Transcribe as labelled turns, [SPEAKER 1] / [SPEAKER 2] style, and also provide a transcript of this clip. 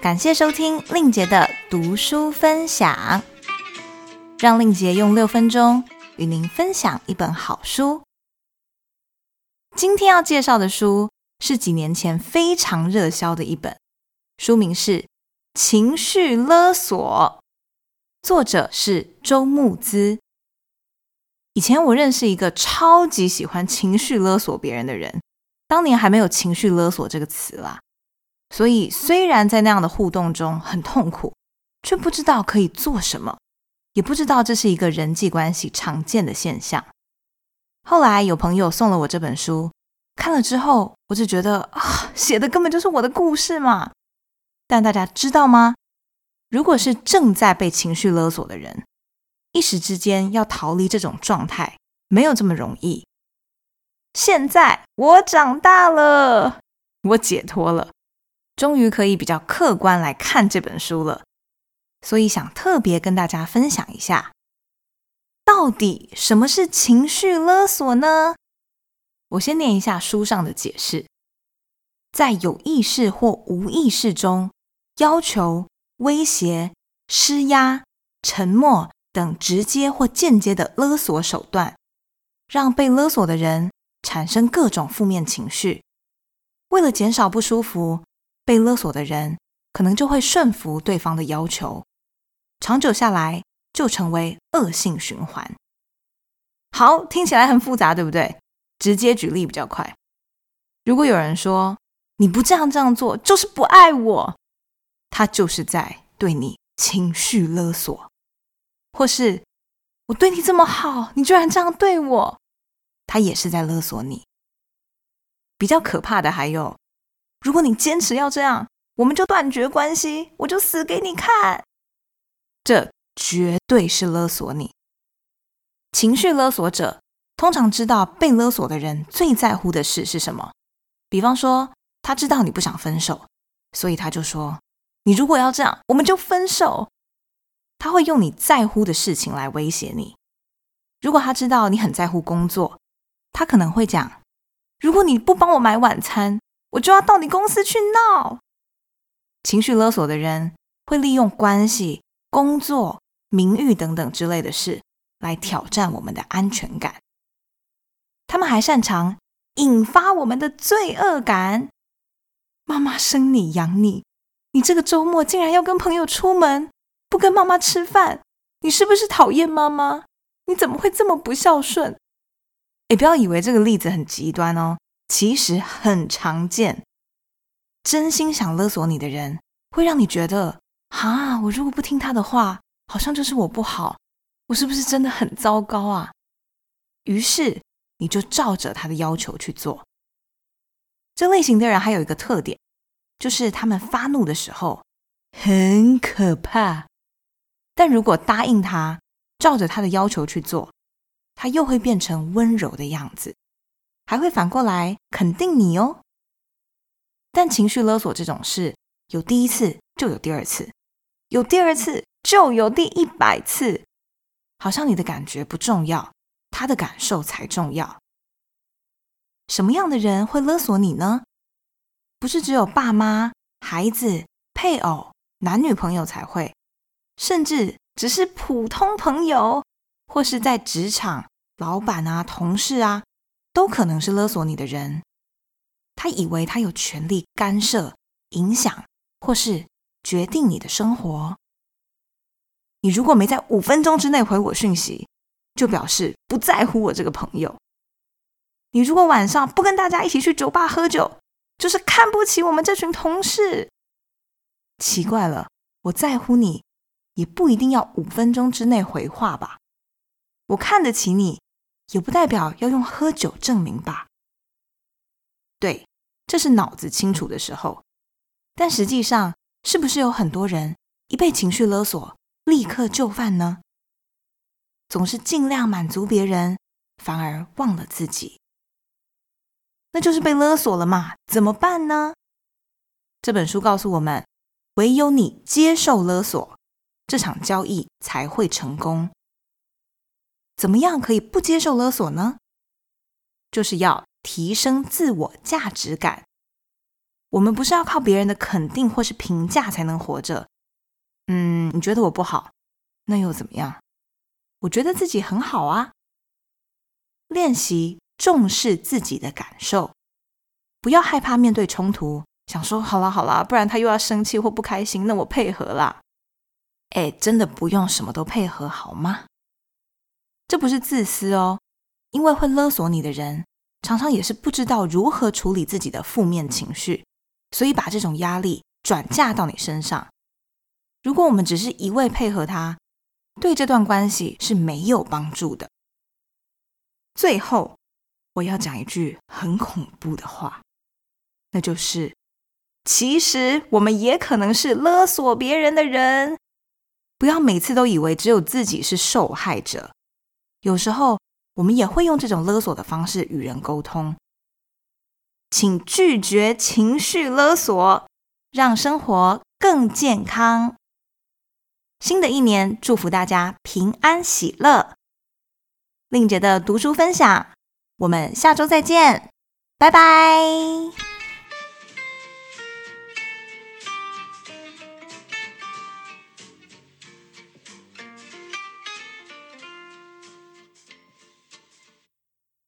[SPEAKER 1] 感谢收听令杰的读书分享，让令杰用六分钟与您分享一本好书。今天要介绍的书是几年前非常热销的一本，书名是《情绪勒索》，作者是周慕姿。以前我认识一个超级喜欢情绪勒索别人的人，当年还没有“情绪勒索”这个词啦。所以，虽然在那样的互动中很痛苦，却不知道可以做什么，也不知道这是一个人际关系常见的现象。后来有朋友送了我这本书，看了之后，我就觉得啊，写的根本就是我的故事嘛。但大家知道吗？如果是正在被情绪勒索的人，一时之间要逃离这种状态，没有这么容易。现在我长大了，我解脱了。终于可以比较客观来看这本书了，所以想特别跟大家分享一下，到底什么是情绪勒索呢？我先念一下书上的解释：在有意识或无意识中，要求、威胁、施压、沉默等直接或间接的勒索手段，让被勒索的人产生各种负面情绪，为了减少不舒服。被勒索的人可能就会顺服对方的要求，长久下来就成为恶性循环。好，听起来很复杂，对不对？直接举例比较快。如果有人说你不这样这样做就是不爱我，他就是在对你情绪勒索；或是我对你这么好，你居然这样对我，他也是在勒索你。比较可怕的还有。如果你坚持要这样，我们就断绝关系，我就死给你看。这绝对是勒索你。情绪勒索者通常知道被勒索的人最在乎的事是什么。比方说，他知道你不想分手，所以他就说：“你如果要这样，我们就分手。”他会用你在乎的事情来威胁你。如果他知道你很在乎工作，他可能会讲：“如果你不帮我买晚餐。”我就要到你公司去闹。情绪勒索的人会利用关系、工作、名誉等等之类的事来挑战我们的安全感。他们还擅长引发我们的罪恶感。妈妈生你养你，你这个周末竟然要跟朋友出门，不跟妈妈吃饭，你是不是讨厌妈妈？你怎么会这么不孝顺？哎，不要以为这个例子很极端哦。其实很常见，真心想勒索你的人，会让你觉得，啊，我如果不听他的话，好像就是我不好，我是不是真的很糟糕啊？于是你就照着他的要求去做。这类型的人还有一个特点，就是他们发怒的时候很可怕，但如果答应他，照着他的要求去做，他又会变成温柔的样子。还会反过来肯定你哦，但情绪勒索这种事，有第一次就有第二次，有第二次就有第一百次，好像你的感觉不重要，他的感受才重要。什么样的人会勒索你呢？不是只有爸妈、孩子、配偶、男女朋友才会，甚至只是普通朋友，或是在职场老板啊、同事啊。都可能是勒索你的人，他以为他有权利干涉、影响或是决定你的生活。你如果没在五分钟之内回我讯息，就表示不在乎我这个朋友。你如果晚上不跟大家一起去酒吧喝酒，就是看不起我们这群同事。奇怪了，我在乎你，也不一定要五分钟之内回话吧？我看得起你。也不代表要用喝酒证明吧？对，这是脑子清楚的时候。但实际上，是不是有很多人一被情绪勒索，立刻就范呢？总是尽量满足别人，反而忘了自己，那就是被勒索了嘛？怎么办呢？这本书告诉我们，唯有你接受勒索，这场交易才会成功。怎么样可以不接受勒索呢？就是要提升自我价值感。我们不是要靠别人的肯定或是评价才能活着。嗯，你觉得我不好，那又怎么样？我觉得自己很好啊。练习重视自己的感受，不要害怕面对冲突，想说好了好了，不然他又要生气或不开心，那我配合啦。哎，真的不用什么都配合好吗？这不是自私哦，因为会勒索你的人，常常也是不知道如何处理自己的负面情绪，所以把这种压力转嫁到你身上。如果我们只是一味配合他，对这段关系是没有帮助的。最后，我要讲一句很恐怖的话，那就是：其实我们也可能是勒索别人的人。不要每次都以为只有自己是受害者。有时候，我们也会用这种勒索的方式与人沟通。请拒绝情绪勒索，让生活更健康。新的一年，祝福大家平安喜乐。令姐的读书分享，我们下周再见，拜拜。